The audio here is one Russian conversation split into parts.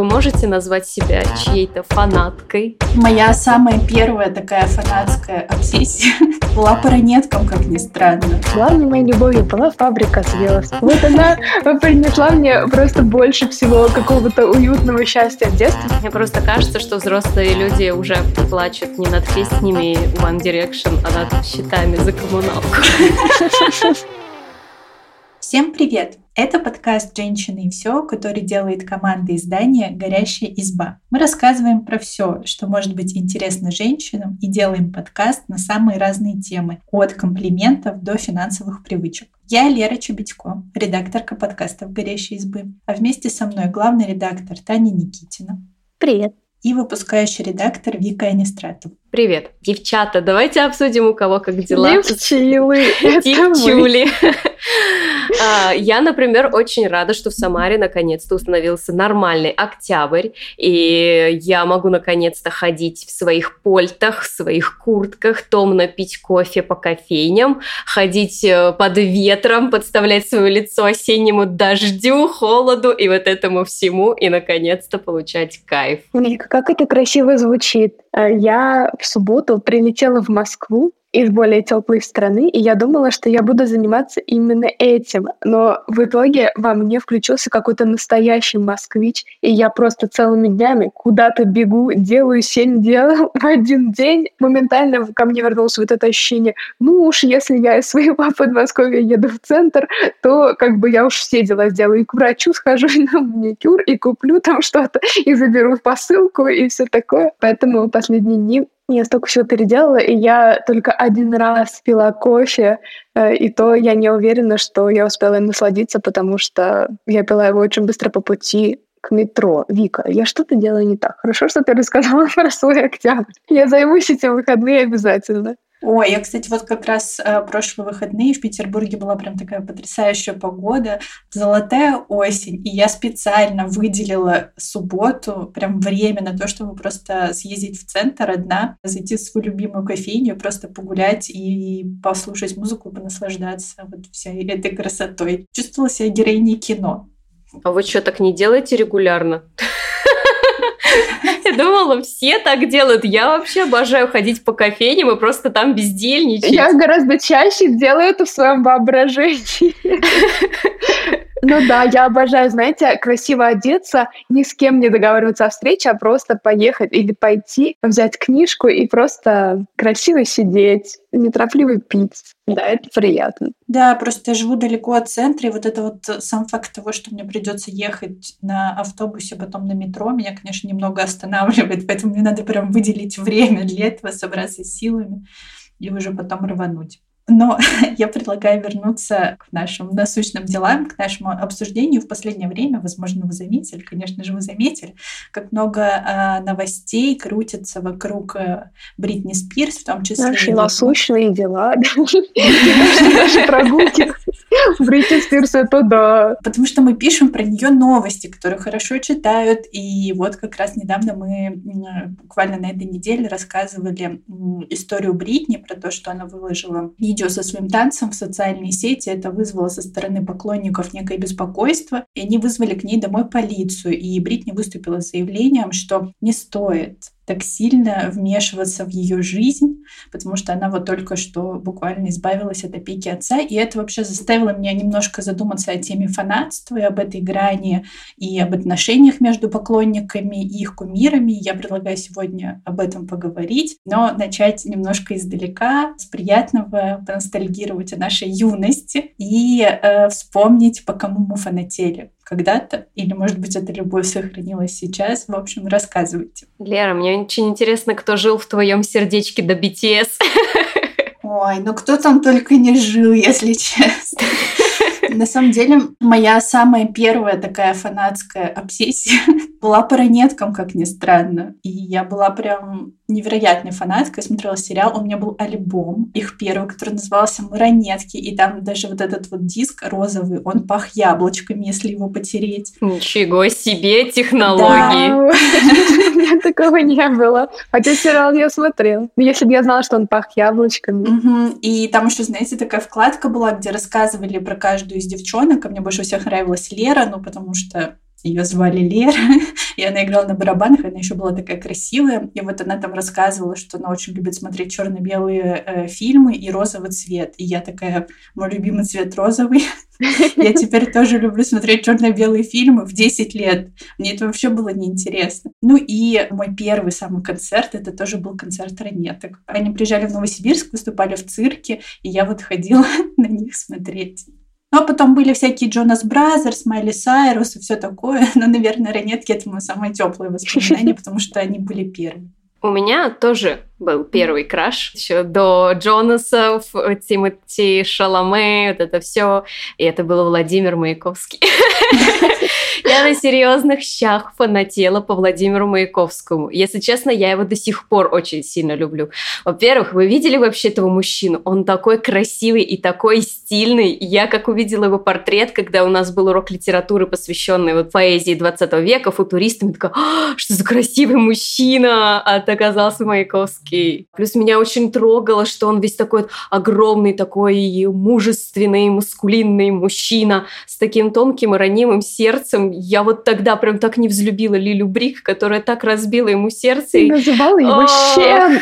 вы можете назвать себя чьей-то фанаткой? Моя самая первая такая фанатская обсессия была по ранеткам, как ни странно. Главной моей любовью была фабрика звезд. Вот она принесла мне просто больше всего какого-то уютного счастья в детстве. Мне просто кажется, что взрослые люди уже плачут не над песнями One Direction, а над счетами за коммуналку. Всем привет! Это подкаст «Женщины и все», который делает команда издания «Горящая изба». Мы рассказываем про все, что может быть интересно женщинам, и делаем подкаст на самые разные темы, от комплиментов до финансовых привычек. Я Лера Чубитько, редакторка подкастов «Горящей избы», а вместе со мной главный редактор Таня Никитина. Привет! И выпускающий редактор Вика Анистратова. Привет. Девчата, давайте обсудим, у кого как дела. Девчилы. Девчули. А, я, например, очень рада, что в Самаре наконец-то установился нормальный октябрь, и я могу наконец-то ходить в своих польтах, в своих куртках, томно пить кофе по кофейням, ходить э, под ветром, подставлять свое лицо осеннему дождю, холоду и вот этому всему, и наконец-то получать кайф. Как это красиво звучит. Э, я в субботу прилетела в Москву из более теплой страны, и я думала, что я буду заниматься именно этим. Но в итоге во мне включился какой-то настоящий москвич, и я просто целыми днями куда-то бегу, делаю семь дел в один день. Моментально ко мне вернулось вот это ощущение, ну уж если я из своего Подмосковья еду в центр, то как бы я уж все дела сделаю. И к врачу схожу на маникюр, и куплю там что-то, и заберу посылку, и все такое. Поэтому последние дни я столько всего переделала, и я только один раз пила кофе, э, и то я не уверена, что я успела им насладиться, потому что я пила его очень быстро по пути к метро. Вика, я что-то делаю не так. Хорошо, что ты рассказала про свой октябрь. Я займусь этим выходные обязательно. Ой, я, кстати, вот как раз э, прошлые выходные в Петербурге была прям такая потрясающая погода, золотая осень, и я специально выделила субботу, прям время на то, чтобы просто съездить в центр одна, зайти в свою любимую кофейню, просто погулять и послушать музыку, понаслаждаться вот всей этой красотой. Чувствовала себя героиней кино. А вы что, так не делаете регулярно? Думала, все так делают. Я вообще обожаю ходить по кофейням и просто там бездельничать. Я гораздо чаще делаю это в своем воображении. Ну да, я обожаю, знаете, красиво одеться, ни с кем не договариваться о встрече, а просто поехать или пойти, взять книжку и просто красиво сидеть, неторопливо пить. Да, это приятно. Да, просто я живу далеко от центра, и вот это вот сам факт того, что мне придется ехать на автобусе, потом на метро, меня, конечно, немного останавливает, поэтому мне надо прям выделить время для этого, собраться силами и уже потом рвануть. Но я предлагаю вернуться к нашим насущным делам, к нашему обсуждению. В последнее время, возможно, вы заметили, конечно же, вы заметили, как много э, новостей крутится вокруг э, Бритни Спирс, в том числе... Наши насущные дела, наши прогулки. Бритни Спирс, это да. Потому что мы пишем про нее новости, которые хорошо читают. И вот как раз недавно мы буквально на этой неделе рассказывали историю Бритни, про то, что она выложила видео видео со своим танцем в социальные сети. Это вызвало со стороны поклонников некое беспокойство, и они вызвали к ней домой полицию. И Бритни выступила с заявлением, что не стоит так сильно вмешиваться в ее жизнь, потому что она вот только что буквально избавилась от опеки отца, и это вообще заставило меня немножко задуматься о теме фанатства и об этой грани, и об отношениях между поклонниками и их кумирами. Я предлагаю сегодня об этом поговорить, но начать немножко издалека, с приятного, поностальгировать о нашей юности и э, вспомнить, по кому мы фанатели когда-то, или, может быть, эта любовь сохранилась сейчас. В общем, рассказывайте. Лера, мне очень интересно, кто жил в твоем сердечке до BTS. Ой, ну кто там только не жил, если честно. На самом деле, моя самая первая такая фанатская обсессия была по ранеткам, как ни странно. И я была прям невероятной фанаткой. Я смотрела сериал, у меня был альбом, их первый, который назывался «Маронетки», и там даже вот этот вот диск розовый, он пах яблочками, если его потереть. Ничего себе технологии! У меня такого не было. Хотя сериал я смотрел. Если бы я знала, что он пах яблочками. И там еще, знаете, такая вкладка была, где рассказывали про каждую из девчонок. А мне больше всех нравилась Лера, ну, потому что Ее звали Лера, и она играла на барабанах, она еще была такая красивая. И вот она там рассказывала, что она очень любит смотреть черно-белые э, фильмы и розовый цвет. И я такая, мой любимый цвет розовый. Я теперь тоже люблю смотреть черно-белые фильмы в 10 лет. Мне это вообще было неинтересно. Ну и мой первый самый концерт, это тоже был концерт ранеток. Они приезжали в Новосибирск, выступали в цирке, и я вот ходила на них смотреть. Ну, а потом были всякие Jonas Brothers, Майли Сайрус и все такое. Но, наверное, ранетки — это мое самое теплое воспоминание, потому что они были первыми. У меня тоже был первый crush еще до Jonas ов, Тимоти Шаламе, вот это все. И это был Владимир Маяковский. Я на серьезных щах фанатела по Владимиру Маяковскому. Если честно, я его до сих пор очень сильно люблю. Во-первых, вы видели вообще этого мужчину? Он такой красивый и такой стильный. Я как увидела его портрет, когда у нас был урок литературы, посвященный вот поэзии 20 века, футуристам, такая, «А, что за красивый мужчина! А это оказался Маяковский. Плюс меня очень трогало, что он весь такой огромный, такой мужественный, мускулинный мужчина с таким тонким и ранимым сердцем. Я вот тогда прям так не взлюбила Лилю Брик, которая так разбила ему сердце. Ты называла его Щен.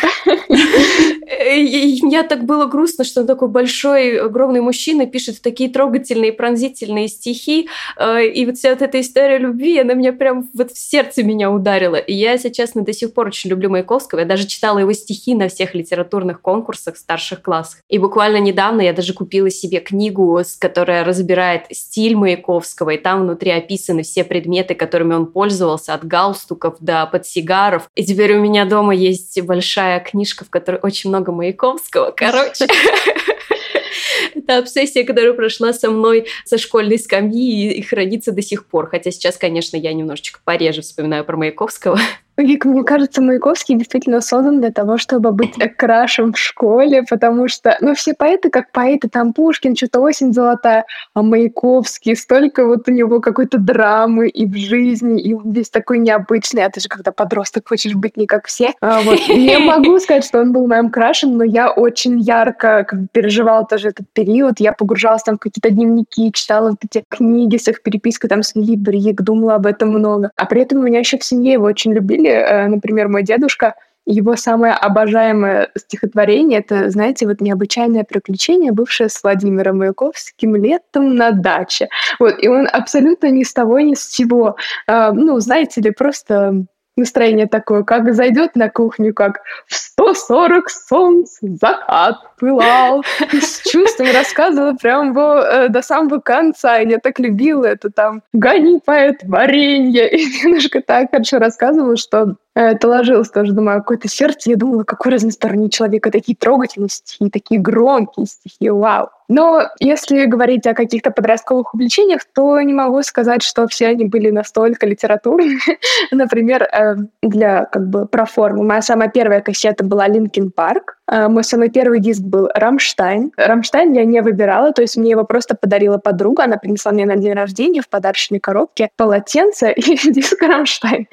И мне так было грустно, что он такой большой, огромный мужчина, пишет такие трогательные, пронзительные стихи. Э, и вот вся вот эта история любви, она меня прям вот в сердце меня ударила. И я, если честно, до сих пор очень люблю Маяковского. Я даже читала его стихи на всех литературных конкурсах в старших классах. И буквально недавно я даже купила себе книгу, которая разбирает стиль Маяковского, и там внутри описаны все предметы, которыми он пользовался, от галстуков до подсигаров. И теперь у меня дома есть большая книжка, в которой очень много Маяковского. Короче, это обсессия, которая прошла со мной со школьной скамьи и хранится до сих пор. Хотя сейчас, конечно, я немножечко пореже вспоминаю про Маяковского. Вик, мне кажется, Маяковский действительно создан для того, чтобы быть крашем в школе, потому что, ну, все поэты как поэты, там Пушкин, что-то осень золотая, а Маяковский, столько вот у него какой-то драмы и в жизни, и весь такой необычный, а ты же когда подросток хочешь быть не как все. А, вот. Не могу сказать, что он был моим крашем, но я очень ярко переживала тоже этот период, я погружалась там в какие-то дневники, читала вот эти книги с их перепиской там с Лили Брик, думала об этом много. А при этом у меня еще в семье его очень любили, Э, например, мой дедушка, его самое обожаемое стихотворение — это, знаете, вот «Необычайное приключение», бывшее с Владимиром Маяковским летом на даче. Вот, и он абсолютно ни с того, ни с сего. Э, ну, знаете ли, просто настроение такое, как зайдет на кухню, как в 140 солнц закат пылал. С чувством рассказывала прям э, до самого конца. И я так любила это там «Гони, поэт, варенье». И немножко так хорошо рассказывала, что э, это ложилось тоже, думаю, какое-то сердце. Я думала, какой разносторонний человек. И такие трогательные стихи, такие громкие стихи. Вау. Но если говорить о каких-то подростковых увлечениях, то не могу сказать, что все они были настолько литературными. Например, э, для как бы про форму. Моя самая первая кассета была Linkin Park. Э, мой самый первый диск был Rammstein. Rammstein я не выбирала, то есть мне его просто подарила подруга. Она принесла мне на день рождения в подарочной коробке полотенце и диск Рамштайн.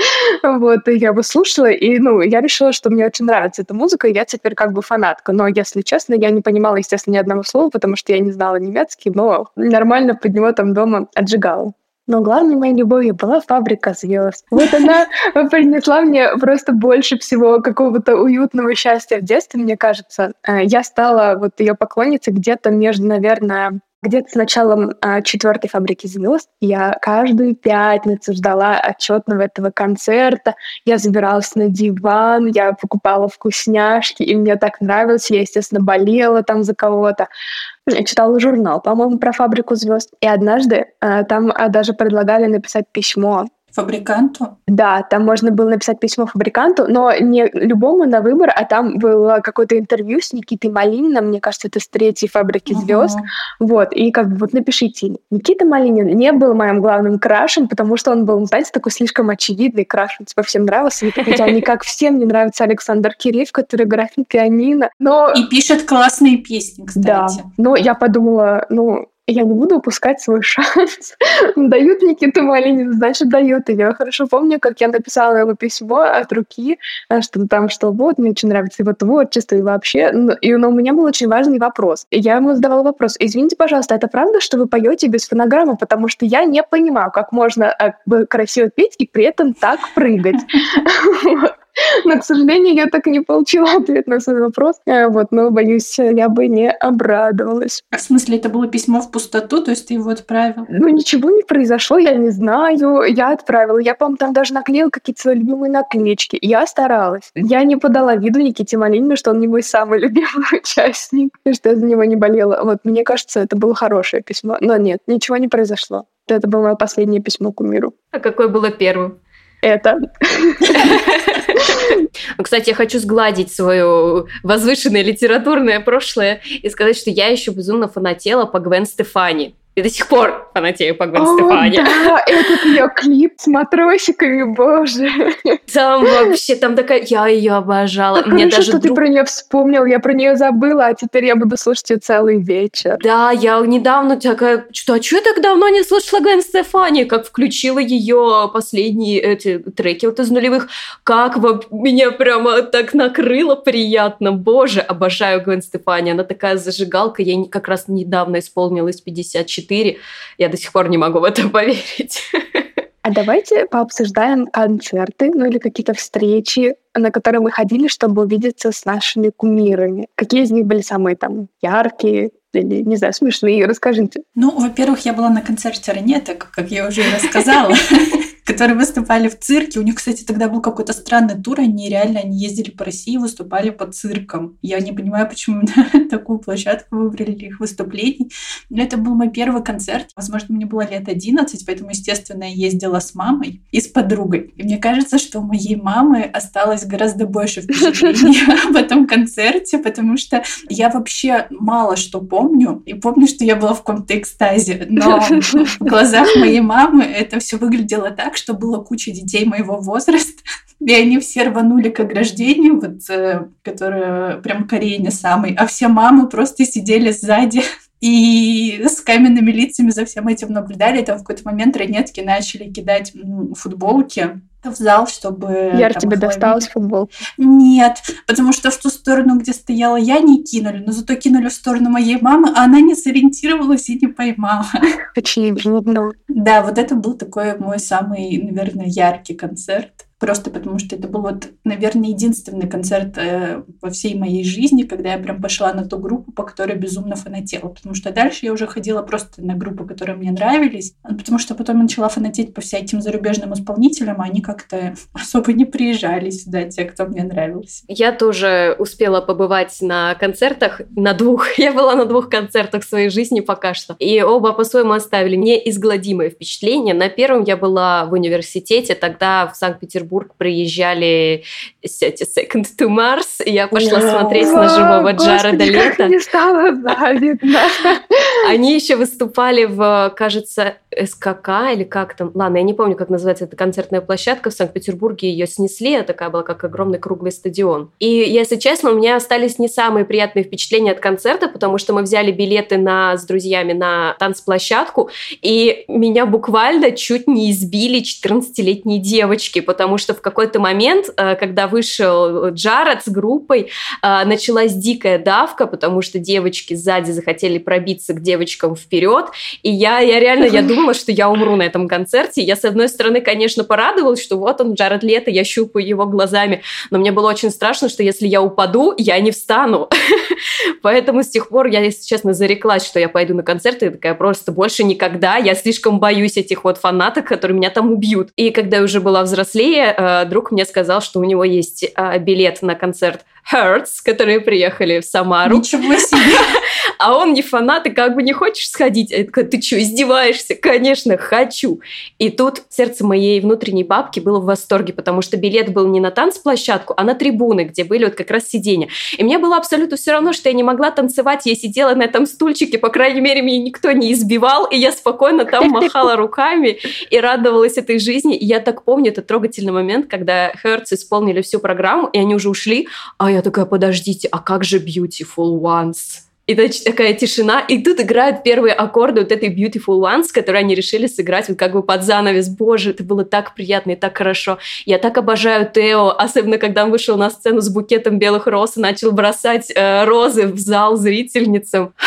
Вот, и я его слушала, и, ну, я решила, что мне очень нравится эта музыка, и я теперь как бы фанатка. Но, если честно, я не понимала, естественно, ни одного слова, потому что я не знала немецкий, но нормально под него там дома отжигала. Но главной моей любовью была фабрика звезд. Вот она принесла мне просто больше всего какого-то уютного счастья в детстве, мне кажется. Э, я стала вот ее поклонницей где-то между, наверное, где-то с началом а, четвертой фабрики звезд я каждую пятницу ждала отчетного этого концерта. Я забиралась на диван, я покупала вкусняшки, и мне так нравилось. Я, естественно, болела там за кого-то. Я читала журнал, по-моему, про фабрику звезд. И однажды э, там э, даже предлагали написать письмо Фабриканту? Да, там можно было написать письмо фабриканту, но не любому на выбор, а там было какое-то интервью с Никитой Малининым, мне кажется, это с третьей фабрики звезд. Угу. Вот, и как бы вот напишите. Никита Малинин не был моим главным крашем, потому что он был, знаете, такой слишком очевидный краш, он типа всем нравился, хотя не как всем не нравится Александр Киреев, который играет на пианино. Но... И пишет классные песни, кстати. Да, но я подумала, ну, я не буду упускать свой шанс. Дают Никиту Малинину, значит, дают. И я хорошо помню, как я написала ему письмо от руки, э, что там, что вот, мне очень нравится его творчество и вообще. Ну, и у меня был очень важный вопрос. И я ему задавала вопрос, извините, пожалуйста, это правда, что вы поете без фонограммы? Потому что я не понимаю, как можно э, красиво петь и при этом так прыгать. Но, к сожалению, я так и не получила ответ на свой вопрос. Э, вот, но, боюсь, я бы не обрадовалась. А в смысле, это было письмо в пустоту, то есть ты его отправил? Ну, ничего не произошло, я не знаю. Я отправила. Я, по-моему, там даже наклеила какие-то свои любимые наклеечки. Я старалась. Я не подала виду Никите Малинину, что он не мой самый любимый участник, и что я за него не болела. Вот, мне кажется, это было хорошее письмо. Но нет, ничего не произошло. Это было мое последнее письмо к миру. А какое было первым? Это. Кстати, я хочу сгладить свое возвышенное литературное прошлое и сказать, что я еще безумно фанатела по Гвен Стефани. И до сих пор фанатею по Гвен О, Стефани. Да, этот ее клип с матросиками, боже. Там вообще, там такая... Я ее обожала. Как Мне даже что друг... ты про нее вспомнил, я про нее забыла, а теперь я буду слушать ее целый вечер. Да, я недавно такая... Что, а что я так давно не слушала Гвен Стефани? Как включила ее последние эти треки вот из нулевых. Как меня прямо так накрыло приятно. Боже, обожаю Гвен Стефани. Она такая зажигалка. Ей как раз недавно исполнилось 54 4. Я до сих пор не могу в это поверить. А давайте пообсуждаем концерты, ну или какие-то встречи, на которые мы ходили, чтобы увидеться с нашими кумирами. Какие из них были самые там яркие, или, не знаю, смешные, расскажите. Ну, во-первых, я была на концерте Ранеток, как я уже рассказала. которые выступали в цирке. У них, кстати, тогда был какой-то странный тур. Они реально они ездили по России, выступали по циркам. Я не понимаю, почему такую площадку выбрали для их выступлений. Но это был мой первый концерт. Возможно, мне было лет 11, поэтому, естественно, я ездила с мамой и с подругой. И мне кажется, что у моей мамы осталось гораздо больше впечатлений об этом концерте, потому что я вообще мало что помню. И помню, что я была в каком-то экстазе. Но в глазах моей мамы это все выглядело так, что было куча детей моего возраста, и они все рванули к ограждению, вот, э, которое прям Карене самый, а все мамы просто сидели сзади и с каменными лицами за всем этим наблюдали. Там в какой-то момент ранетки начали кидать футболки в зал, чтобы... Яр, там, тебе досталось футбол? Нет, потому что в ту сторону, где стояла я, не кинули, но зато кинули в сторону моей мамы, а она не сориентировалась и не поймала. Очень видно. Да, вот это был такой мой самый, наверное, яркий концерт. Просто потому что это был вот, наверное, единственный концерт э, во всей моей жизни, когда я прям пошла на ту группу, по которой безумно фанатела. Потому что дальше я уже ходила просто на группы, которые мне нравились. Потому что потом начала фанатеть по всяким зарубежным исполнителям, а они как-то особо не приезжали сюда, те, кто мне нравился. Я тоже успела побывать на концертах, на двух. Я была на двух концертах в своей жизни пока что. И оба по-своему оставили неизгладимое впечатление. На первом я была в университете, тогда в Санкт-Петербурге Петербург приезжали Second to Mars, и я пошла смотреть на живого Джареда Лето. не стало завидно. Они еще выступали в, кажется, СКК или как там, ладно, я не помню, как называется эта концертная площадка в Санкт-Петербурге, ее снесли, а такая была как огромный круглый стадион. И, если честно, у меня остались не самые приятные впечатления от концерта, потому что мы взяли билеты на, с друзьями на танцплощадку, и меня буквально чуть не избили 14-летние девочки, потому что в какой-то момент, э, когда вышел Джаред с группой, э, началась дикая давка, потому что девочки сзади захотели пробиться к девочкам вперед, и я, я реально, я думала, думала, что я умру на этом концерте. Я, с одной стороны, конечно, порадовалась, что вот он, Джаред Лето, я щупаю его глазами. Но мне было очень страшно, что если я упаду, я не встану. Поэтому с тех пор я, если честно, зареклась, что я пойду на концерты. Я такая просто больше никогда. Я слишком боюсь этих вот фанаток, которые меня там убьют. И когда я уже была взрослее, э, друг мне сказал, что у него есть э, билет на концерт Hertz, которые приехали в Самару. Ничего себе! А он не фанат, и как бы не хочешь сходить? Я такая, ты что, издеваешься? Конечно, хочу. И тут сердце моей внутренней бабки было в восторге, потому что билет был не на танцплощадку, а на трибуны, где были вот как раз сиденья. И мне было абсолютно все равно, что я не могла танцевать, я сидела на этом стульчике, по крайней мере, меня никто не избивал, и я спокойно там махала руками и радовалась этой жизни. И я так помню этот трогательный момент, когда Hertz исполнили всю программу, и они уже ушли, а я такая, подождите, а как же Beautiful Ones? И такая тишина, и тут играют первые аккорды вот этой Beautiful Ones, которые они решили сыграть вот как бы под занавес. Боже, это было так приятно и так хорошо. Я так обожаю Тео, особенно когда он вышел на сцену с букетом белых роз и начал бросать э, розы в зал зрительницам.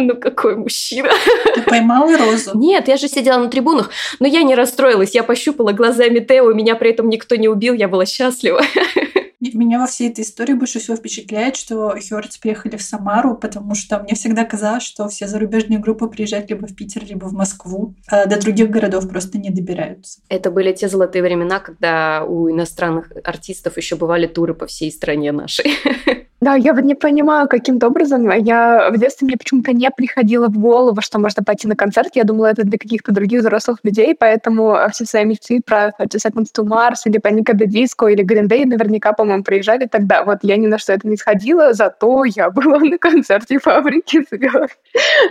Ну какой мужчина. Ты поймала розу? Нет, я же сидела на трибунах, но я не расстроилась. Я пощупала глазами Тео, меня при этом никто не убил, я была счастлива. Меня во всей этой истории больше всего впечатляет, что Хёрдс приехали в Самару, потому что мне всегда казалось, что все зарубежные группы приезжают либо в Питер, либо в Москву, а до других городов просто не добираются. Это были те золотые времена, когда у иностранных артистов еще бывали туры по всей стране нашей. Да, я вот не понимаю, каким-то образом. Я в детстве мне почему-то не приходило в голову, что можно пойти на концерт. Я думала, это для каких-то других взрослых людей, поэтому все свои мечты про 30 Seconds to Mars или Panic at the или Green Day наверняка, по-моему, приезжали тогда. Вот я ни на что это не сходила, зато я была на концерте фабрики звезд.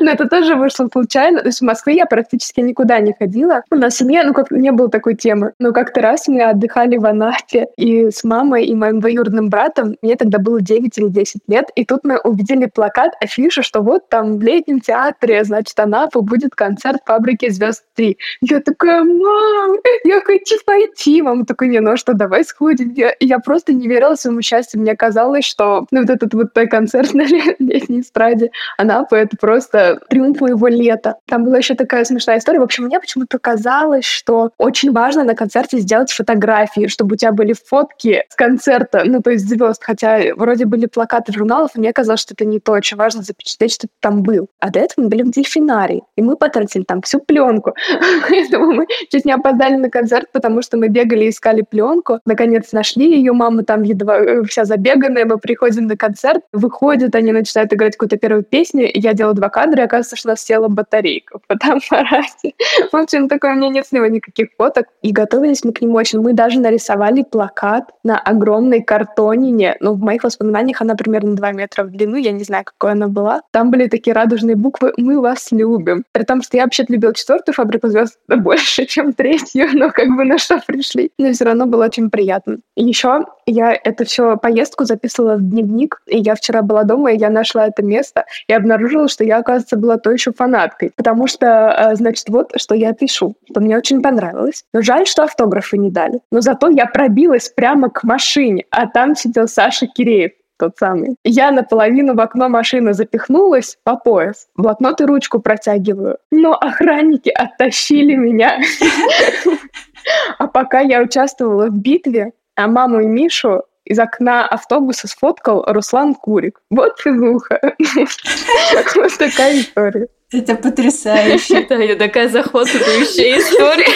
Но это тоже вышло случайно. То есть в Москве я практически никуда не ходила. У нас в семье, ну, как не было такой темы. Но как-то раз мы отдыхали в Анапе и с мамой и моим двоюродным братом. Мне тогда было 9 или 10 лет, и тут мы увидели плакат, афишу, что вот там в летнем театре, значит, Анапа будет концерт «Фабрики звезд 3». Я такая, мам, я хочу пойти. Мама такая, не, ну а что, давай сходим. Я, я просто не верила своему счастью. Мне казалось, что ну, вот этот вот той концерт на летней эстраде Анапа — это просто триумф моего лета. Там была еще такая смешная история. В общем, мне почему-то казалось, что очень важно на концерте сделать фотографии, чтобы у тебя были фотки с концерта, ну, то есть звезд, хотя вроде были плакаты журналов, и мне казалось, что это не то. Очень важно запечатлеть, что ты там был. А до этого мы были в дельфинарии, и мы потратили там всю пленку. Поэтому мы чуть не опоздали на концерт, потому что мы бегали и искали пленку. Наконец нашли ее, мама там едва э, вся забеганная, мы приходим на концерт, выходят, они начинают играть какую-то первую песню, я делаю два кадра, и оказывается, что у нас села батарейка в фотоаппарате. В общем, такое у меня нет с него никаких фоток. И готовились мы к нему очень. Мы даже нарисовали плакат на огромной картонине. Ну, в моих воспоминаниях она примерно 2 метра в длину, я не знаю, какой она была. Там были такие радужные буквы «Мы вас любим». При том, что я вообще любила четвертую фабрику звезд больше, чем третью, но как бы на что пришли. Но все равно было очень приятно. И еще я эту всю поездку записывала в дневник, и я вчера была дома, и я нашла это место, и обнаружила, что я, оказывается, была то еще фанаткой. Потому что, э, значит, вот что я пишу, что мне очень понравилось. Но жаль, что автографы не дали. Но зато я пробилась прямо к машине, а там сидел Саша Киреев тот самый. Я наполовину в окно машины запихнулась по пояс, блокнот и ручку протягиваю. Но охранники оттащили меня. А пока я участвовала в битве, а маму и Мишу из окна автобуса сфоткал Руслан Курик. Вот физуха. Вот такая история. Это потрясающе. Да, такая захватывающая история.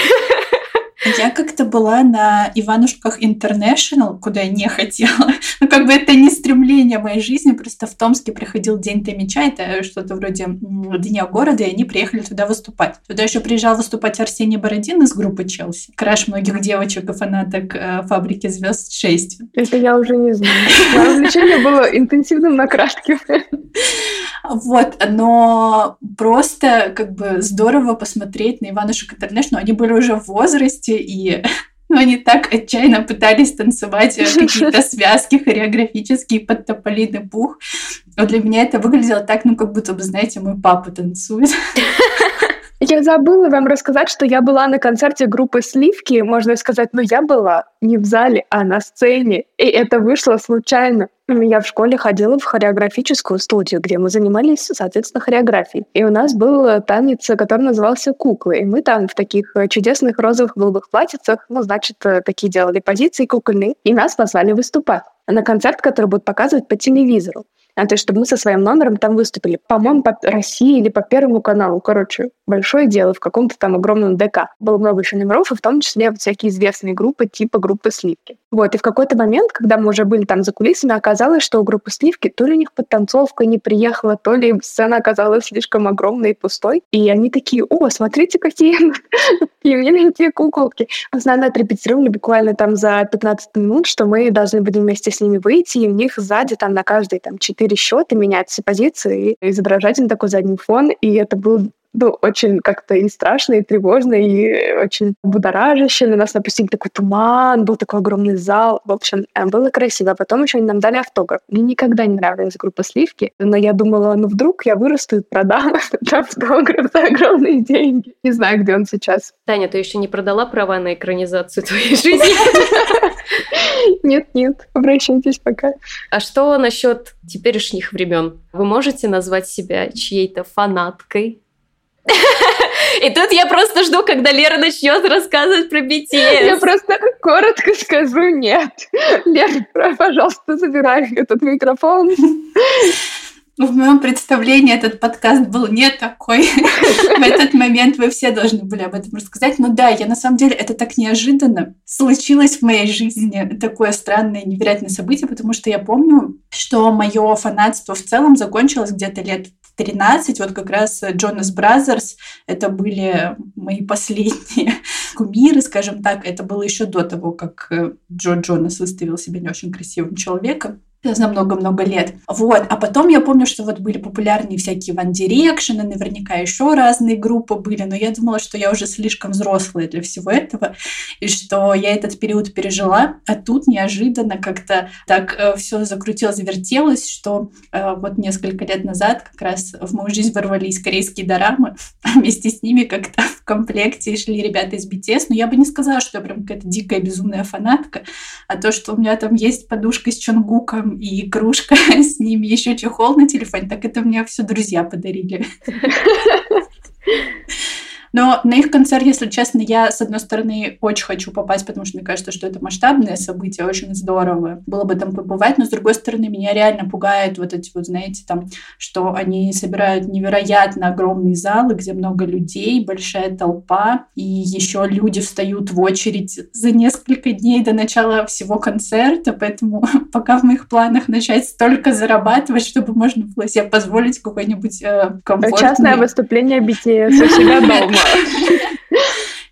Я как-то была на Иванушках International, куда я не хотела. Ну, как бы это не стремление моей жизни, просто в Томске приходил День Томича, это что-то вроде Дня города, и они приехали туда выступать. Туда еще приезжал выступать Арсений Бородин из группы Челси. Краш многих девочек и фанаток э, фабрики звезд 6. Это я уже не знаю. Мое увлечение было интенсивным накрашки. Вот, но просто как бы здорово посмотреть на Иванушек Интернешнл. Они были уже в возрасте, и ну, они так отчаянно пытались танцевать э, какие-то связки хореографические под тополиный пух. Вот для меня это выглядело так, ну, как будто бы, знаете, мой папа танцует. Я забыла вам рассказать, что я была на концерте группы «Сливки», можно сказать, но я была не в зале, а на сцене. И это вышло случайно. Я в школе ходила в хореографическую студию, где мы занимались, соответственно, хореографией. И у нас был танец, который назывался «Куклы». И мы там в таких чудесных розовых голубых платьицах, ну, значит, такие делали позиции кукольные. И нас позвали выступать на концерт, который будут показывать по телевизору а, то есть чтобы мы со своим номером там выступили. По-моему, по России или по Первому каналу. Короче, большое дело в каком-то там огромном ДК. Было много еще номеров, и в том числе вот всякие известные группы, типа группы «Сливки». Вот, и в какой-то момент, когда мы уже были там за кулисами, оказалось, что у группы «Сливки» то ли у них подтанцовка не приехала, то ли сцена оказалась слишком огромной и пустой. И они такие, о, смотрите, какие, какие куколки. Мы с нами отрепетировали буквально там за 15 минут, что мы должны будем вместе с ними выйти, и у них сзади там на каждой там четыре счета меняются позиции, и изображать на такой задний фон. И это был ну, очень как-то и страшно, и тревожно, и очень будоражаще. На нас напустили такой туман, был такой огромный зал. В общем, э, было красиво. Потом еще нам дали автограф. Мне никогда не нравилась группа Сливки, но я думала, ну вдруг я вырасту и продам этот автограф за огромные деньги. Не знаю, где он сейчас. Таня, ты еще не продала права на экранизацию твоей жизни? Нет, нет, обращайтесь пока. А что насчет теперешних времен? Вы можете назвать себя чьей-то фанаткой? И тут я просто жду, когда Лера начнет рассказывать про BTS. Я просто коротко скажу нет. Лера, пожалуйста, забирай этот микрофон. В моем представлении этот подкаст был не такой. В этот момент вы все должны были об этом рассказать. Но да, я на самом деле, это так неожиданно случилось в моей жизни. Такое странное, невероятное событие, потому что я помню, что мое фанатство в целом закончилось где-то лет 13, вот как раз Jonas Brothers, это были мои последние кумиры, скажем так, это было еще до того, как Джо Джонас выставил себя не очень красивым человеком за много-много лет. Вот. А потом я помню, что вот были популярные всякие One Direction, и наверняка еще разные группы были, но я думала, что я уже слишком взрослая для всего этого, и что я этот период пережила, а тут неожиданно как-то так э, все закрутилось, завертелось, что э, вот несколько лет назад как раз в мою жизнь ворвались корейские дорамы, а вместе с ними как-то в комплекте шли ребята из BTS, но я бы не сказала, что я прям какая-то дикая безумная фанатка, а то, что у меня там есть подушка с Чонгуком, и кружка с ними, еще чехол на телефоне, так это мне все друзья подарили. Но на их концерт, если честно, я, с одной стороны, очень хочу попасть, потому что мне кажется, что это масштабное событие, очень здорово было бы там побывать, но, с другой стороны, меня реально пугает вот эти вот, знаете, там, что они собирают невероятно огромные залы, где много людей, большая толпа, и еще люди встают в очередь за несколько дней до начала всего концерта, поэтому пока в моих планах начать столько зарабатывать, чтобы можно было себе позволить какой-нибудь э, комфортный... Частное выступление BTS у себя дома.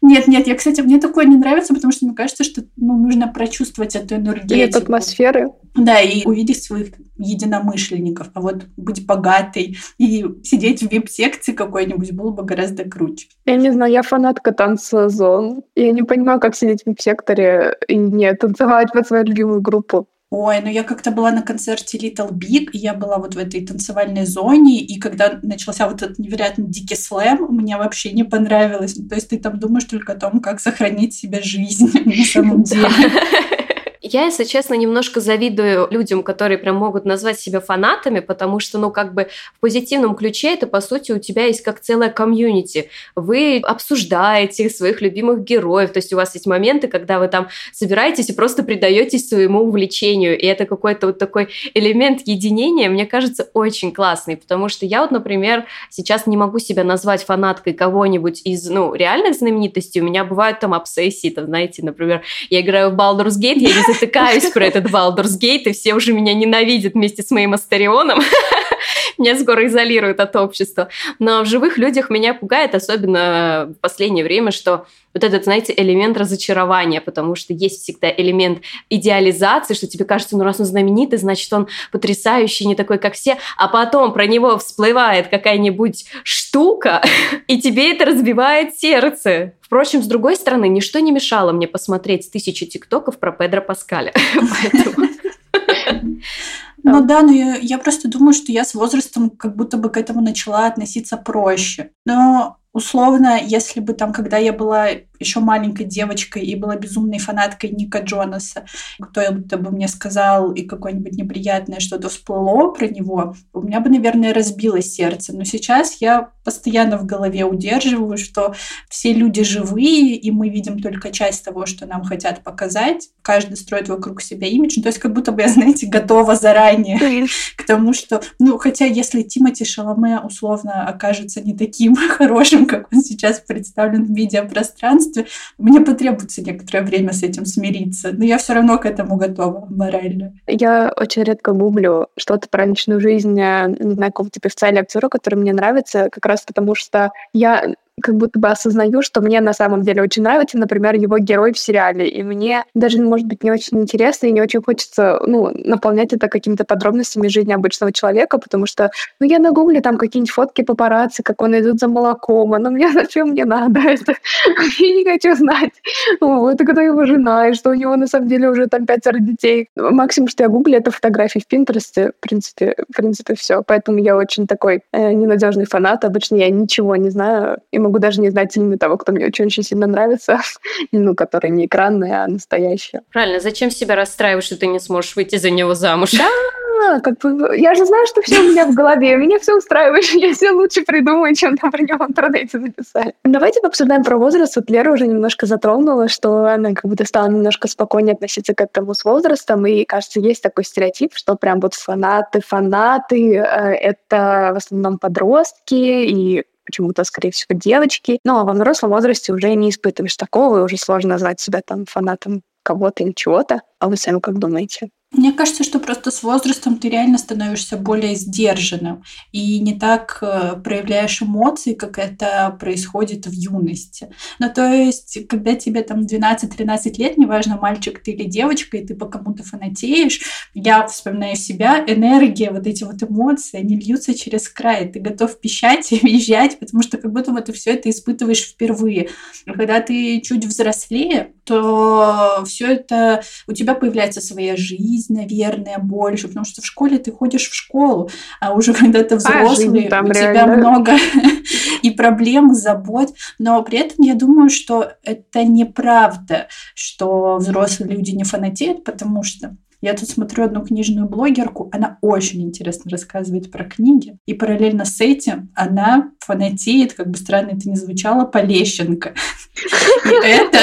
Нет, нет, я, кстати, мне такое не нравится, потому что мне кажется, что ну, нужно прочувствовать эту энергетику. Нет атмосферы. Да, и увидеть своих единомышленников. А вот быть богатой и сидеть в вип-секции какой-нибудь было бы гораздо круче. Я не знаю, я фанатка танца зон. Я не понимаю, как сидеть в вип-секторе и не танцевать под свою любимую группу. Ой, ну я как-то была на концерте Little Big, и я была вот в этой танцевальной зоне, и когда начался вот этот невероятно дикий слэм, мне вообще не понравилось. Ну, то есть ты там думаешь только о том, как сохранить себе жизнь на самом деле. Я, если честно, немножко завидую людям, которые прям могут назвать себя фанатами, потому что, ну, как бы в позитивном ключе это, по сути, у тебя есть как целая комьюнити. Вы обсуждаете своих любимых героев, то есть у вас есть моменты, когда вы там собираетесь и просто предаетесь своему увлечению, и это какой-то вот такой элемент единения, мне кажется, очень классный, потому что я вот, например, сейчас не могу себя назвать фанаткой кого-нибудь из, ну, реальных знаменитостей, у меня бывают там обсессии, там, знаете, например, я играю в Baldur's Gate, я не затыкаюсь про этот Baldur's Gate, и все уже меня ненавидят вместе с моим Астерионом. меня скоро изолируют от общества. Но в живых людях меня пугает, особенно в последнее время, что вот этот, знаете, элемент разочарования, потому что есть всегда элемент идеализации, что тебе кажется, ну раз он знаменитый, значит он потрясающий, не такой, как все, а потом про него всплывает какая-нибудь штука, и тебе это разбивает сердце. Впрочем, с другой стороны, ничто не мешало мне посмотреть тысячи тиктоков про Педро Паскаля. Ну да, но я, я просто думаю, что я с возрастом как будто бы к этому начала относиться проще. Но условно, если бы там, когда я была еще маленькой девочкой и была безумной фанаткой Ника Джонаса, кто-то бы мне сказал и какое-нибудь неприятное что-то всплыло про него, у меня бы, наверное, разбилось сердце. Но сейчас я постоянно в голове удерживаю, что все люди живые, и мы видим только часть того, что нам хотят показать. Каждый строит вокруг себя имидж. То есть как будто бы я, знаете, готова заранее к тому, что... Ну, хотя если Тимати Шаломе условно окажется не таким хорошим, как он сейчас представлен в медиапространстве, пространстве, мне потребуется некоторое время с этим смириться, но я все равно к этому готова морально. Я очень редко гуглю что-то про личную жизнь, э, не знаю, какого-то певца или актера, который мне нравится, как раз потому что я как будто бы осознаю, что мне на самом деле очень нравится, например, его герой в сериале. И мне даже, может быть, не очень интересно и не очень хочется ну, наполнять это какими-то подробностями жизни обычного человека, потому что ну, я на гугле там какие-нибудь фотки папарацци, как он идет за молоком, а ну мне зачем мне надо это? Я не хочу знать. Вот, и когда его жена, и что у него на самом деле уже там пятеро детей. Максимум, что я гуглю, это фотографии в Пинтересте. В принципе, в принципе, все. Поэтому я очень такой э, ненадежный фанат. Обычно я ничего не знаю и могу даже не знать имя того, кто мне очень-очень сильно нравится. ну, который не экранный, а настоящий. Правильно. Зачем себя расстраивать, что ты не сможешь выйти за него замуж? Да, как бы, я же знаю, что все у меня в голове, меня все устраивает, я все лучше придумаю, чем там про него в интернете написали. Давайте пообсуждаем про возраст. Вот Лера уже немножко затронула, что она как будто стала немножко спокойнее относиться к этому с возрастом, и, кажется, есть такой стереотип, что прям вот фанаты, фанаты э, — это в основном подростки, и почему-то, скорее всего, девочки. Но во взрослом возрасте уже не испытываешь такого, и уже сложно назвать себя там фанатом кого-то или чего-то. А вы сами как думаете? Мне кажется, что просто с возрастом ты реально становишься более сдержанным и не так э, проявляешь эмоции, как это происходит в юности. Ну, то есть, когда тебе там 12-13 лет, неважно, мальчик ты или девочка, и ты по кому-то фанатеешь, я вспоминаю себя, энергия, вот эти вот эмоции, они льются через край. Ты готов пищать и визжать, потому что как будто бы ты все это испытываешь впервые. А когда ты чуть взрослее, то все это у тебя появляется своя жизнь, наверное, больше, потому что в школе ты ходишь в школу, а уже когда ты взрослый, а, там у реально. тебя много и проблем, и забот. Но при этом я думаю, что это неправда, что взрослые люди не фанатеют, потому что я тут смотрю одну книжную блогерку, она очень интересно рассказывает про книги, и параллельно с этим она фанатеет, как бы странно это ни звучало, Полещенко. И это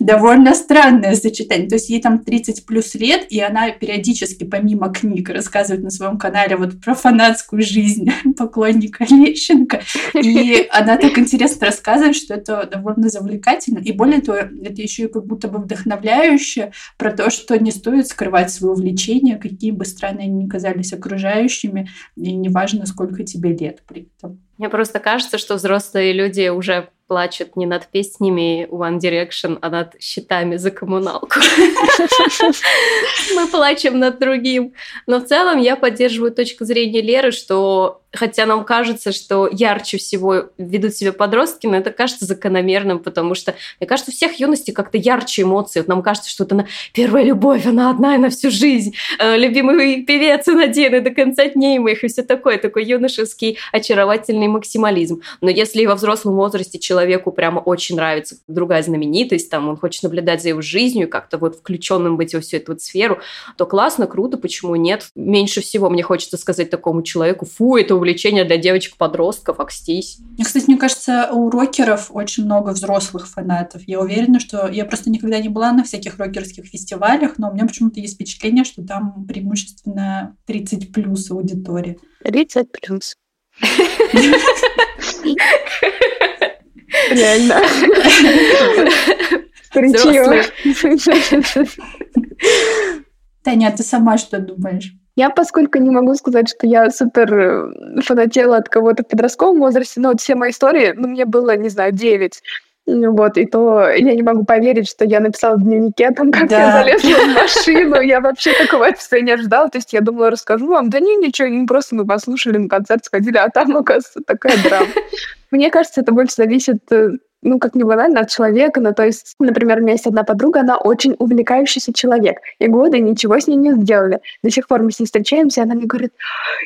довольно странное сочетание. То есть ей там 30 плюс лет, и она периодически, помимо книг, рассказывает на своем канале вот про фанатскую жизнь поклонника Лещенко. И она так интересно рассказывает, что это довольно завлекательно. И более того, это еще и как будто бы вдохновляюще про то, что не стоит скрывать свое увлечение, какие бы страны они ни казались окружающими, и неважно, сколько тебе лет при этом. Мне просто кажется, что взрослые люди уже плачут не над песнями One Direction, а над счетами за коммуналку. Мы плачем над другим. Но в целом я поддерживаю точку зрения Леры, что хотя нам кажется, что ярче всего ведут себя подростки, но это кажется закономерным, потому что, мне кажется, у всех юности как-то ярче эмоции. Вот нам кажется, что это на первая любовь, она одна и на всю жизнь, э, любимый певец он один, и до конца дней моих, и все такое, такой юношеский очаровательный максимализм. Но если во взрослом возрасте человеку прямо очень нравится другая знаменитость, там он хочет наблюдать за его жизнью, как-то вот включенным быть во всю эту вот сферу, то классно, круто, почему нет? Меньше всего мне хочется сказать такому человеку, фу, это увлечение для девочек-подростков, акстись. Кстати, мне кажется, у рокеров очень много взрослых фанатов. Я уверена, что я просто никогда не была на всяких рокерских фестивалях, но у меня почему-то есть впечатление, что там преимущественно 30 плюс аудитория. 30 плюс. Реально. Таня, а ты сама что думаешь? Я, поскольку не могу сказать, что я супер э, фанатела от кого-то в подростковом возрасте, но вот все мои истории, ну, мне было, не знаю, 9. Вот, и то я не могу поверить, что я написала в дневнике, там, как да. я залезла в машину. Я вообще такого от себя не ожидала. То есть я думала, расскажу вам. Да не, ничего, не просто мы послушали на концерт, сходили, а там, оказывается, такая драма. Мне кажется, это больше зависит э, ну, как ни банально, от человека. Ну, то есть, например, у меня есть одна подруга, она очень увлекающийся человек. И годы ничего с ней не сделали. До сих пор мы с ней встречаемся, и она мне говорит,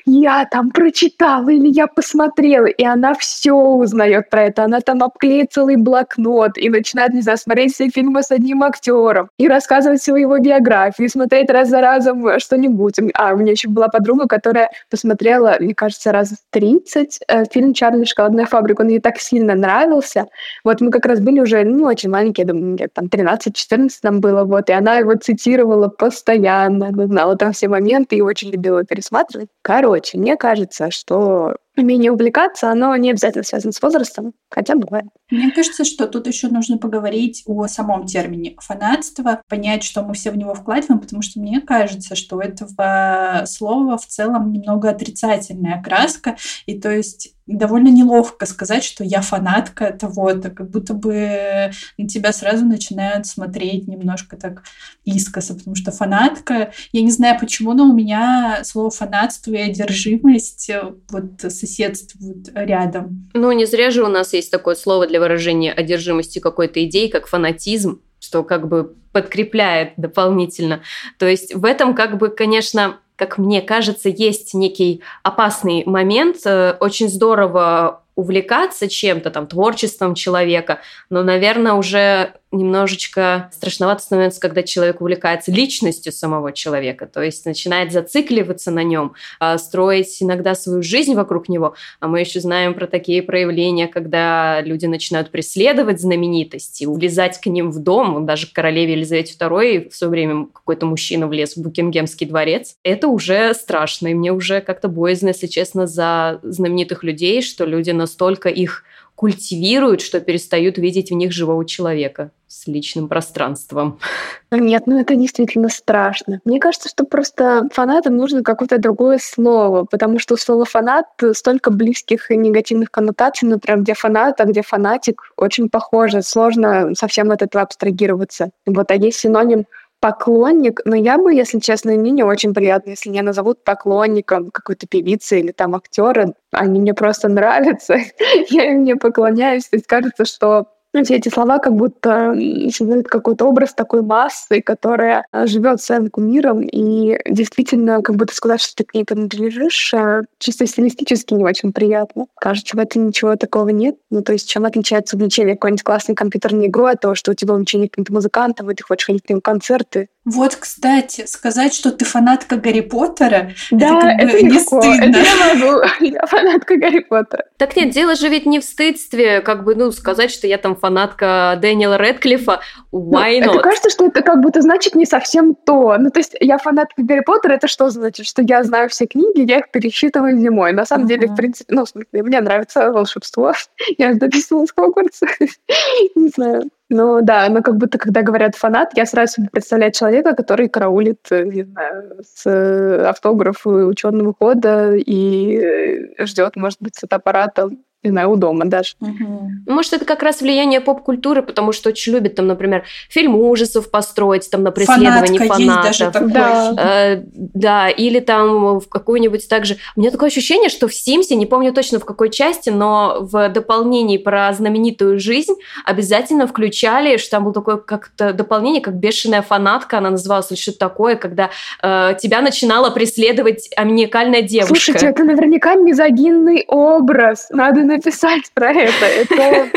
я там прочитала или я посмотрела. И она все узнает про это. Она там обклеит целый блокнот и начинает, не знаю, смотреть все фильмы с одним актером и рассказывать всю его биографию, и смотреть раз за разом что-нибудь. А, у меня еще была подруга, которая посмотрела, мне кажется, раз 30 э, фильм «Чарли шоколадная фабрика». Он ей так сильно нравился. Вот мы как раз были уже, ну, очень маленькие, я думаю, там 13-14 нам было, вот, и она его цитировала постоянно, она знала там все моменты и очень любила пересматривать. Короче, мне кажется, что умение увлекаться, оно не обязательно связано с возрастом, хотя бывает. Мне кажется, что тут еще нужно поговорить о самом термине фанатство, понять, что мы все в него вкладываем, потому что мне кажется, что этого слова в целом немного отрицательная окраска, и то есть довольно неловко сказать, что я фанатка того-то, как будто бы на тебя сразу начинают смотреть немножко так искоса, потому что фанатка, я не знаю почему, но у меня слово фанатство и одержимость вот соседствуют рядом. Ну, не зря же у нас есть такое слово для выражения одержимости какой-то идеи, как фанатизм, что как бы подкрепляет дополнительно. То есть в этом как бы, конечно, как мне кажется, есть некий опасный момент. Э, очень здорово увлекаться чем-то, там, творчеством человека, но, наверное, уже немножечко страшновато становится, когда человек увлекается личностью самого человека, то есть начинает зацикливаться на нем, а, строить иногда свою жизнь вокруг него. А мы еще знаем про такие проявления, когда люди начинают преследовать знаменитости, улезать к ним в дом, даже к королеве Елизавете II в свое время какой-то мужчина влез в Букингемский дворец. Это уже страшно, и мне уже как-то боязно, если честно, за знаменитых людей, что люди настолько их культивируют, что перестают видеть в них живого человека с личным пространством. Нет, ну это действительно страшно. Мне кажется, что просто фанатам нужно какое-то другое слово, потому что у слова «фанат» столько близких и негативных коннотаций, например, где фанат, а где фанатик, очень похоже. Сложно совсем от этого абстрагироваться. Вот, а есть синоним поклонник, но я бы, если честно, мне не очень приятно, если меня назовут поклонником какой-то певицы или там актера. Они мне просто нравятся, я им не поклоняюсь. То есть кажется, что все эти слова как будто создают какой-то образ такой массы, которая а, живет своим кумиром, и действительно, как будто сказать, что ты к ней принадлежишь, а, чисто стилистически не очень приятно. Кажется, в этом ничего такого нет. Ну, то есть, чем отличается увлечение какой-нибудь классной компьютерной игрой от того, что у тебя увлечение каким-то музыкантом, и ты хочешь ходить к ним концерты? Вот, кстати, сказать, что ты фанатка Гарри Поттера, да, это, как это бы не стыдно. Это я могу. Я фанатка Гарри Поттера. Так нет, дело же ведь не в стыдстве, как бы, ну, сказать, что я там фанатка Дэниела Редклифа, why ну, not? Это кажется, что это как будто значит не совсем то. Ну, то есть я фанатка Гарри Поттера, это что значит? Что я знаю все книги, я их пересчитываю зимой. На самом uh-huh. деле, в принципе, ну, в смысле, мне нравится волшебство. Я записывала с Хогвартса. не знаю. Ну да, но как будто, когда говорят фанат, я сразу себе представляю человека, который караулит, э, не знаю, с э, автографа ученого хода и э, ждет, может быть, с фотоаппаратом не знаю, у дома даже. Угу. Может, это как раз влияние поп-культуры, потому что очень любят там, например, фильм ужасов построить там на преследовании Фанатка фанатов. Есть даже такой. Да. Э, да, или там в какую-нибудь также... У меня такое ощущение, что в Симсе, не помню точно в какой части, но в дополнении про знаменитую жизнь обязательно включали, что там было такое как-то дополнение, как бешеная фанатка, она называлась, или что-то такое, когда э, тебя начинала преследовать аминикальная девушка. Слушайте, это наверняка мизогинный образ. Надо написать про это. Это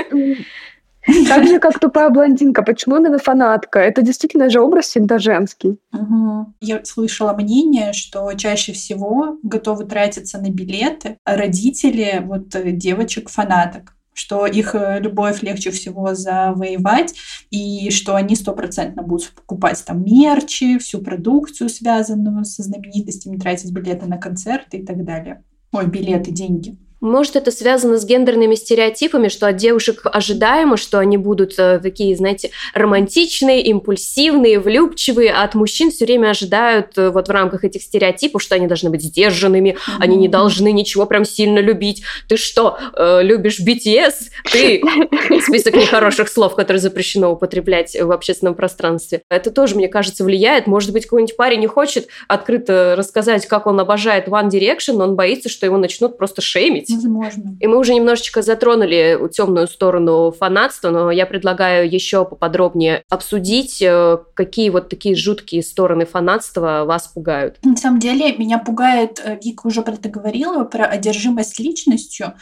так же, как тупая блондинка. Почему именно фанатка? Это действительно же образ всегда женский. Угу. Я слышала мнение, что чаще всего готовы тратиться на билеты родители вот девочек-фанаток что их э, любовь легче всего завоевать, и что они стопроцентно будут покупать там мерчи, всю продукцию, связанную со знаменитостями, тратить билеты на концерты и так далее. Ой, билеты, деньги. Может, это связано с гендерными стереотипами, что от девушек ожидаемо, что они будут э, такие, знаете, романтичные, импульсивные, влюбчивые, а от мужчин все время ожидают э, вот в рамках этих стереотипов, что они должны быть сдержанными, mm-hmm. они не должны ничего прям сильно любить. Ты что, э, любишь BTS? Ты список нехороших слов, которые запрещено употреблять в общественном пространстве. Это тоже, мне кажется, влияет. Может быть, какой-нибудь парень не хочет открыто рассказать, как он обожает One Direction, но он боится, что его начнут просто шеймить. Возможно. И мы уже немножечко затронули темную сторону фанатства, но я предлагаю еще поподробнее обсудить, э, какие вот такие жуткие стороны фанатства вас пугают. На самом деле, меня пугает, э, Вика уже про это говорила, про одержимость личностью.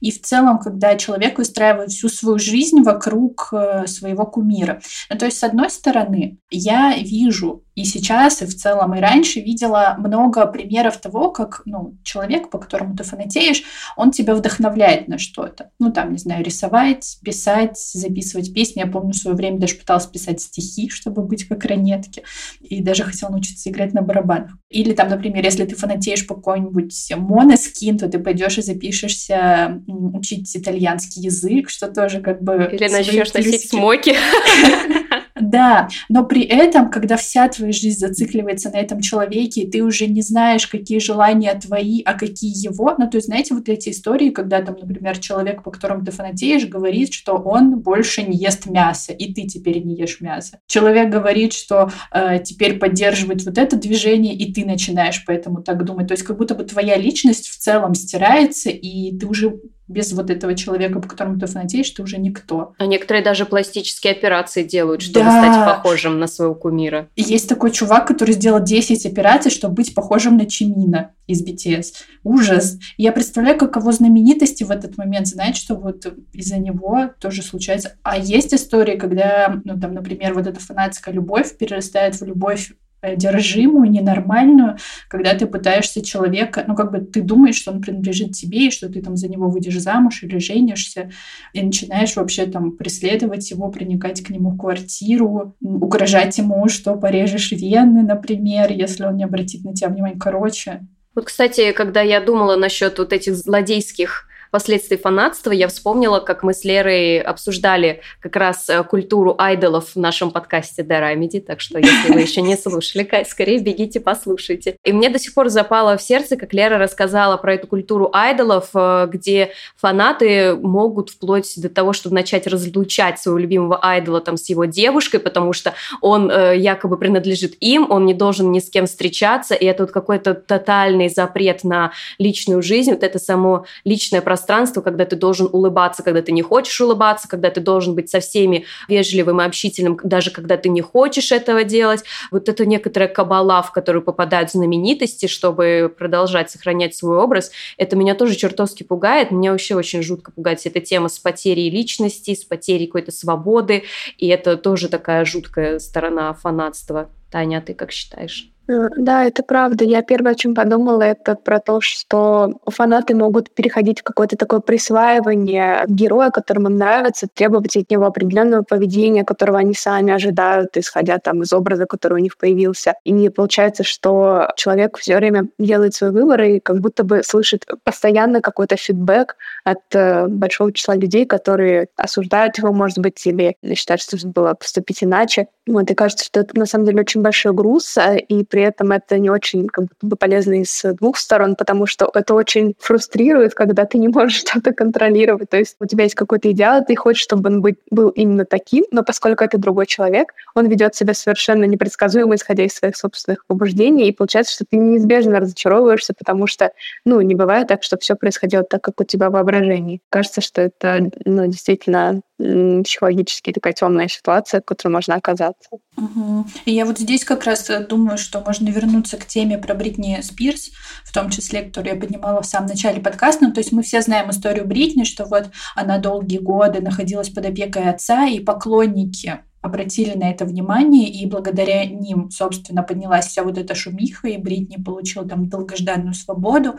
И в целом, когда человек выстраивает всю свою жизнь вокруг э, своего кумира. Ну, то есть, с одной стороны, я вижу и сейчас, и в целом, и раньше видела много примеров того, как ну, человек, по которому ты фанатеешь, он тебя вдохновляет на что-то. Ну, там, не знаю, рисовать, писать, записывать песни. Я помню, в свое время даже пыталась писать стихи, чтобы быть как ранетки, и даже хотела научиться играть на барабанах. Или там, например, если ты фанатеешь по какой-нибудь моноскин, то ты пойдешь и запишешься учить итальянский язык, что тоже как бы... Или начнешь носить смоки. Да, но при этом, когда вся твоя жизнь зацикливается на этом человеке, и ты уже не знаешь, какие желания твои, а какие его, ну, то есть, знаете, вот эти истории, когда там, например, человек, по которому ты фанатеешь, говорит, что он больше не ест мясо, и ты теперь не ешь мясо. Человек говорит, что э, теперь поддерживает вот это движение, и ты начинаешь поэтому так думать. То есть, как будто бы твоя личность в целом стирается, и ты уже без вот этого человека, по которому ты фанатеешь, ты уже никто. А некоторые даже пластические операции делают, чтобы да. стать похожим на своего кумира. Есть такой чувак, который сделал 10 операций, чтобы быть похожим на Чимина из BTS. Ужас. Я представляю, каково знаменитости в этот момент знать, что вот из-за него тоже случается. А есть истории, когда, ну, там, например, вот эта фанатская любовь перерастает в любовь одержимую, ненормальную, когда ты пытаешься человека, ну, как бы ты думаешь, что он принадлежит тебе, и что ты там за него выйдешь замуж или женишься, и начинаешь вообще там преследовать его, проникать к нему в квартиру, угрожать ему, что порежешь вены, например, если он не обратит на тебя внимания. Короче. Вот, кстати, когда я думала насчет вот этих злодейских последствий фанатства я вспомнила, как мы с Лерой обсуждали как раз э, культуру айдолов в нашем подкасте Дарамиди, так что если вы еще не слушали, скорее бегите, послушайте. И мне до сих пор запало в сердце, как Лера рассказала про эту культуру айдолов, э, где фанаты могут вплоть до того, чтобы начать разлучать своего любимого айдола там с его девушкой, потому что он э, якобы принадлежит им, он не должен ни с кем встречаться, и это вот какой-то тотальный запрет на личную жизнь, вот это само личное пространство пространство, когда ты должен улыбаться, когда ты не хочешь улыбаться, когда ты должен быть со всеми вежливым и общительным, даже когда ты не хочешь этого делать. Вот это некоторая кабала, в которую попадают знаменитости, чтобы продолжать сохранять свой образ, это меня тоже чертовски пугает. Меня вообще очень жутко пугает эта тема с потерей личности, с потерей какой-то свободы, и это тоже такая жуткая сторона фанатства. Таня, а ты как считаешь? Э, да, это правда. Я первое, о чем подумала, это про то, что фанаты могут переходить в какое-то такое присваивание героя, которому им нравится, требовать от него определенного поведения, которого они сами ожидают, исходя там из образа, который у них появился. И получается, что человек все время делает свой выбор и как будто бы слышит постоянно какой-то фидбэк от э, большого числа людей, которые осуждают его, может быть, или считают, что нужно было поступить иначе. Вот, и кажется, что это на самом деле очень большой груз, а, и при этом это не очень как бы полезно из двух сторон, потому что это очень фрустрирует, когда ты не можешь что-то контролировать. То есть у тебя есть какой-то идеал, ты хочешь, чтобы он быть, был именно таким, но поскольку это другой человек, он ведет себя совершенно непредсказуемо, исходя из своих собственных побуждений, и получается, что ты неизбежно разочаровываешься, потому что, ну, не бывает так, что все происходило так, как у тебя в воображении. Кажется, что это, ну, действительно психологически такая темная ситуация, в которой можно оказаться. Угу. И я вот здесь как раз э, думаю, что можно вернуться к теме про Бритни Спирс, в том числе, которую я поднимала в самом начале подкаста. Ну, то есть мы все знаем историю Бритни, что вот она долгие годы находилась под опекой отца, и поклонники обратили на это внимание, и благодаря ним, собственно, поднялась вся вот эта шумиха, и Бритни получила там долгожданную свободу.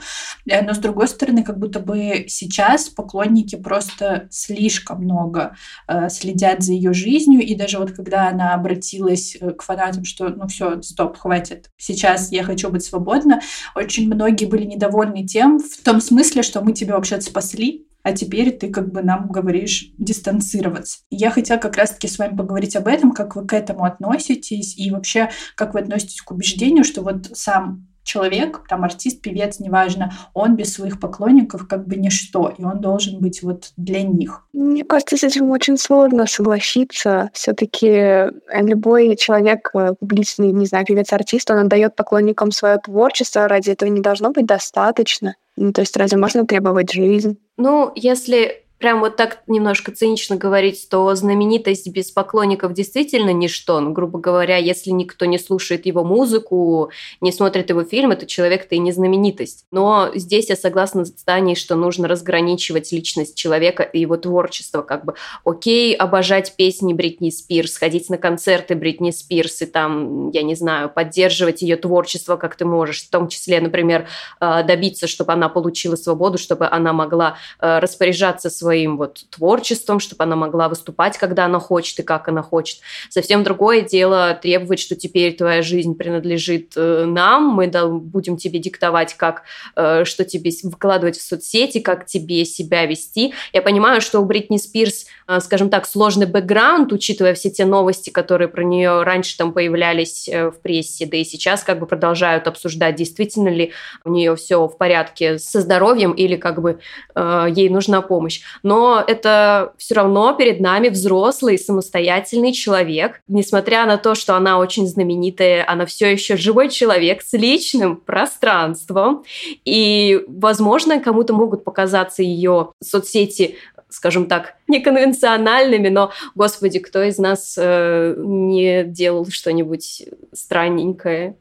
Э, но, с другой стороны, как будто бы сейчас поклонники просто слишком много э, следят за ее жизнью, и даже вот когда она обратилась э, к фанатам, что ну все, стоп, хватит, сейчас я хочу быть свободна, очень многие были недовольны тем, в том смысле, что мы тебя вообще спасли, а теперь ты как бы нам говоришь дистанцироваться. Я хотела как раз-таки с вами поговорить об этом, как вы к этому относитесь и вообще как вы относитесь к убеждению, что вот сам человек, там артист, певец, неважно, он без своих поклонников как бы ничто, и он должен быть вот для них. Мне кажется, с этим очень сложно согласиться. Все-таки э, любой человек, э, публичный, не знаю, певец-артист, он отдает поклонникам свое творчество, ради этого не должно быть достаточно. Ну, то есть разве можно требовать жизнь? Ну, если прям вот так немножко цинично говорить, то знаменитость без поклонников действительно ничто. Ну, грубо говоря, если никто не слушает его музыку, не смотрит его фильмы, то человек-то и не знаменитость. Но здесь я согласна с Таней, что нужно разграничивать личность человека и его творчество. Как бы, окей, обожать песни Бритни Спирс, ходить на концерты Бритни Спирс и там, я не знаю, поддерживать ее творчество, как ты можешь, в том числе, например, э, добиться, чтобы она получила свободу, чтобы она могла э, распоряжаться своей своим вот творчеством, чтобы она могла выступать, когда она хочет и как она хочет. Совсем другое дело требовать, что теперь твоя жизнь принадлежит э, нам, мы будем тебе диктовать, как, э, что тебе выкладывать в соцсети, как тебе себя вести. Я понимаю, что у Бритни Спирс, э, скажем так, сложный бэкграунд, учитывая все те новости, которые про нее раньше там появлялись в прессе, да и сейчас как бы продолжают обсуждать, действительно ли у нее все в порядке со здоровьем или как бы ей нужна помощь но это все равно перед нами взрослый, самостоятельный человек. Несмотря на то, что она очень знаменитая, она все еще живой человек с личным пространством. И, возможно, кому-то могут показаться ее соцсети скажем так, неконвенциональными, но, господи, кто из нас э, не делал что-нибудь странненькое?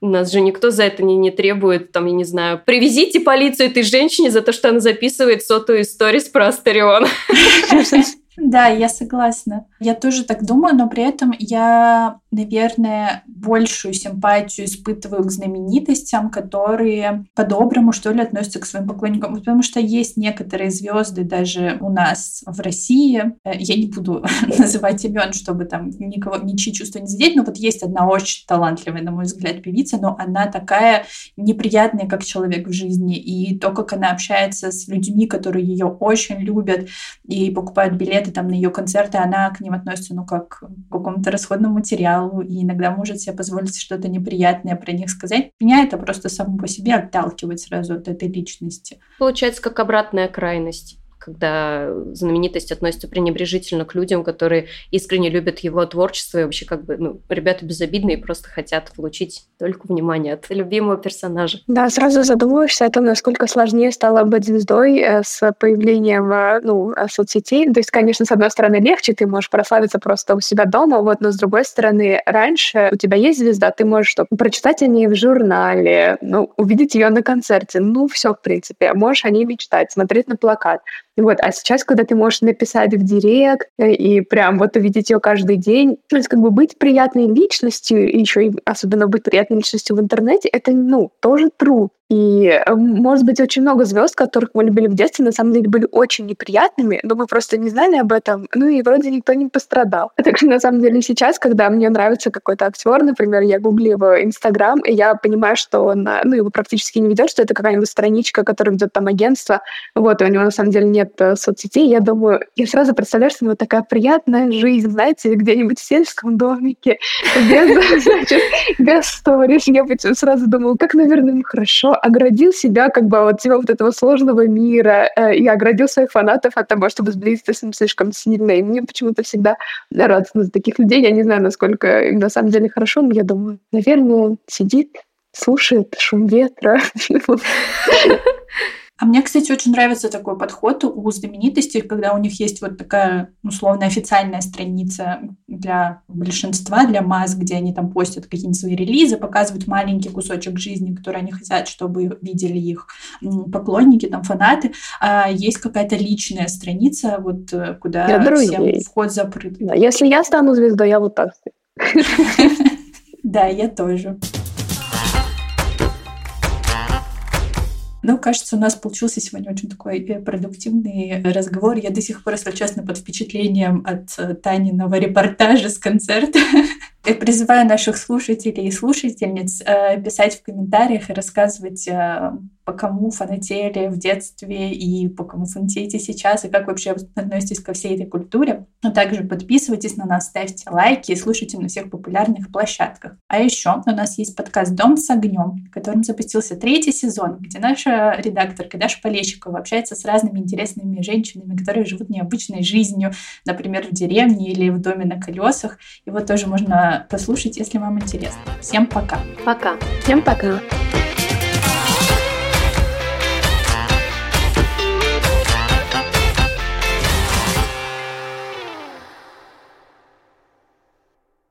Нас же никто за это не, не требует, там, я не знаю, привезите полицию этой женщине за то, что она записывает сотую историю про Астерион. Да, я согласна. Я тоже так думаю, но при этом я, наверное, большую симпатию испытываю к знаменитостям, которые по-доброму, что ли, относятся к своим поклонникам. Потому что есть некоторые звезды даже у нас в России. Э, я не буду называть имен, чтобы там никого, ничьи чувства не задеть, но вот есть одна очень талантливая, на мой взгляд, певица, но она такая неприятная, как человек в жизни. И то, как она общается с людьми, которые ее очень любят и покупают билеты билеты там на ее концерты, она к ним относится, ну, как к какому-то расходному материалу, и иногда может себе позволить что-то неприятное про них сказать. Меня это просто само по себе отталкивает сразу от этой личности. Получается, как обратная крайность когда знаменитость относится пренебрежительно к людям, которые искренне любят его творчество и вообще как бы, ну, ребята безобидные просто хотят получить только внимание от любимого персонажа. Да, сразу задумываешься о том, насколько сложнее стало быть звездой э, с появлением, э, ну, э, соцсетей. То есть, конечно, с одной стороны, легче, ты можешь прославиться просто у себя дома, вот, но с другой стороны, раньше у тебя есть звезда, ты можешь что, прочитать о ней в журнале, ну, увидеть ее на концерте, ну, все, в принципе, можешь о ней мечтать, смотреть на плакат. Вот. А сейчас, когда ты можешь написать в директ э, и прям вот увидеть ее каждый день, то есть как бы быть приятной личностью, еще и особенно быть приятной личностью в интернете, это, ну, тоже труд. И, э, может быть, очень много звезд, которых мы любили в детстве, на самом деле были очень неприятными, но мы просто не знали об этом, ну и вроде никто не пострадал. Так что, на самом деле, сейчас, когда мне нравится какой-то актер, например, я гуглю его Инстаграм, и я понимаю, что он, э, ну, его практически не ведет, что это какая-нибудь страничка, которая ведет там агентство, вот, и у него, на самом деле, нет э, соцсетей. Я думаю, я сразу представляю, что у него такая приятная жизнь, знаете, где-нибудь в сельском домике, без, значит, без сторис. Я сразу думала, как, наверное, ему хорошо, оградил себя как бы от всего вот этого сложного мира э, и оградил своих фанатов от того, чтобы сблизиться с ним слишком сильно. И мне почему-то всегда радостно за таких людей. Я не знаю, насколько им на самом деле хорошо, но я думаю, наверное, сидит, слушает шум ветра. А мне, кстати, очень нравится такой подход у знаменитостей, когда у них есть вот такая условно официальная страница для большинства, для масс, где они там постят какие-нибудь свои релизы, показывают маленький кусочек жизни, который они хотят, чтобы видели их поклонники, там фанаты. А есть какая-то личная страница, вот э, куда всем вход закрыт. Да, если я стану звездой, я вот так. Да, я тоже. Ну, кажется, у нас получился сегодня очень такой э, продуктивный разговор. Я до сих пор, если честно, под впечатлением от э, Таниного репортажа с концерта. Я призываю наших слушателей и слушательниц э, писать в комментариях и рассказывать по кому фанатели в детстве и по кому фанатеете сейчас, и как вообще относитесь ко всей этой культуре. Но также подписывайтесь на нас, ставьте лайки и слушайте на всех популярных площадках. А еще у нас есть подкаст «Дом с огнем», в котором запустился третий сезон, где наша редакторка Даша Полещикова общается с разными интересными женщинами, которые живут необычной жизнью, например, в деревне или в доме на колесах. Его тоже можно послушать, если вам интересно. Всем пока. Пока. Всем пока.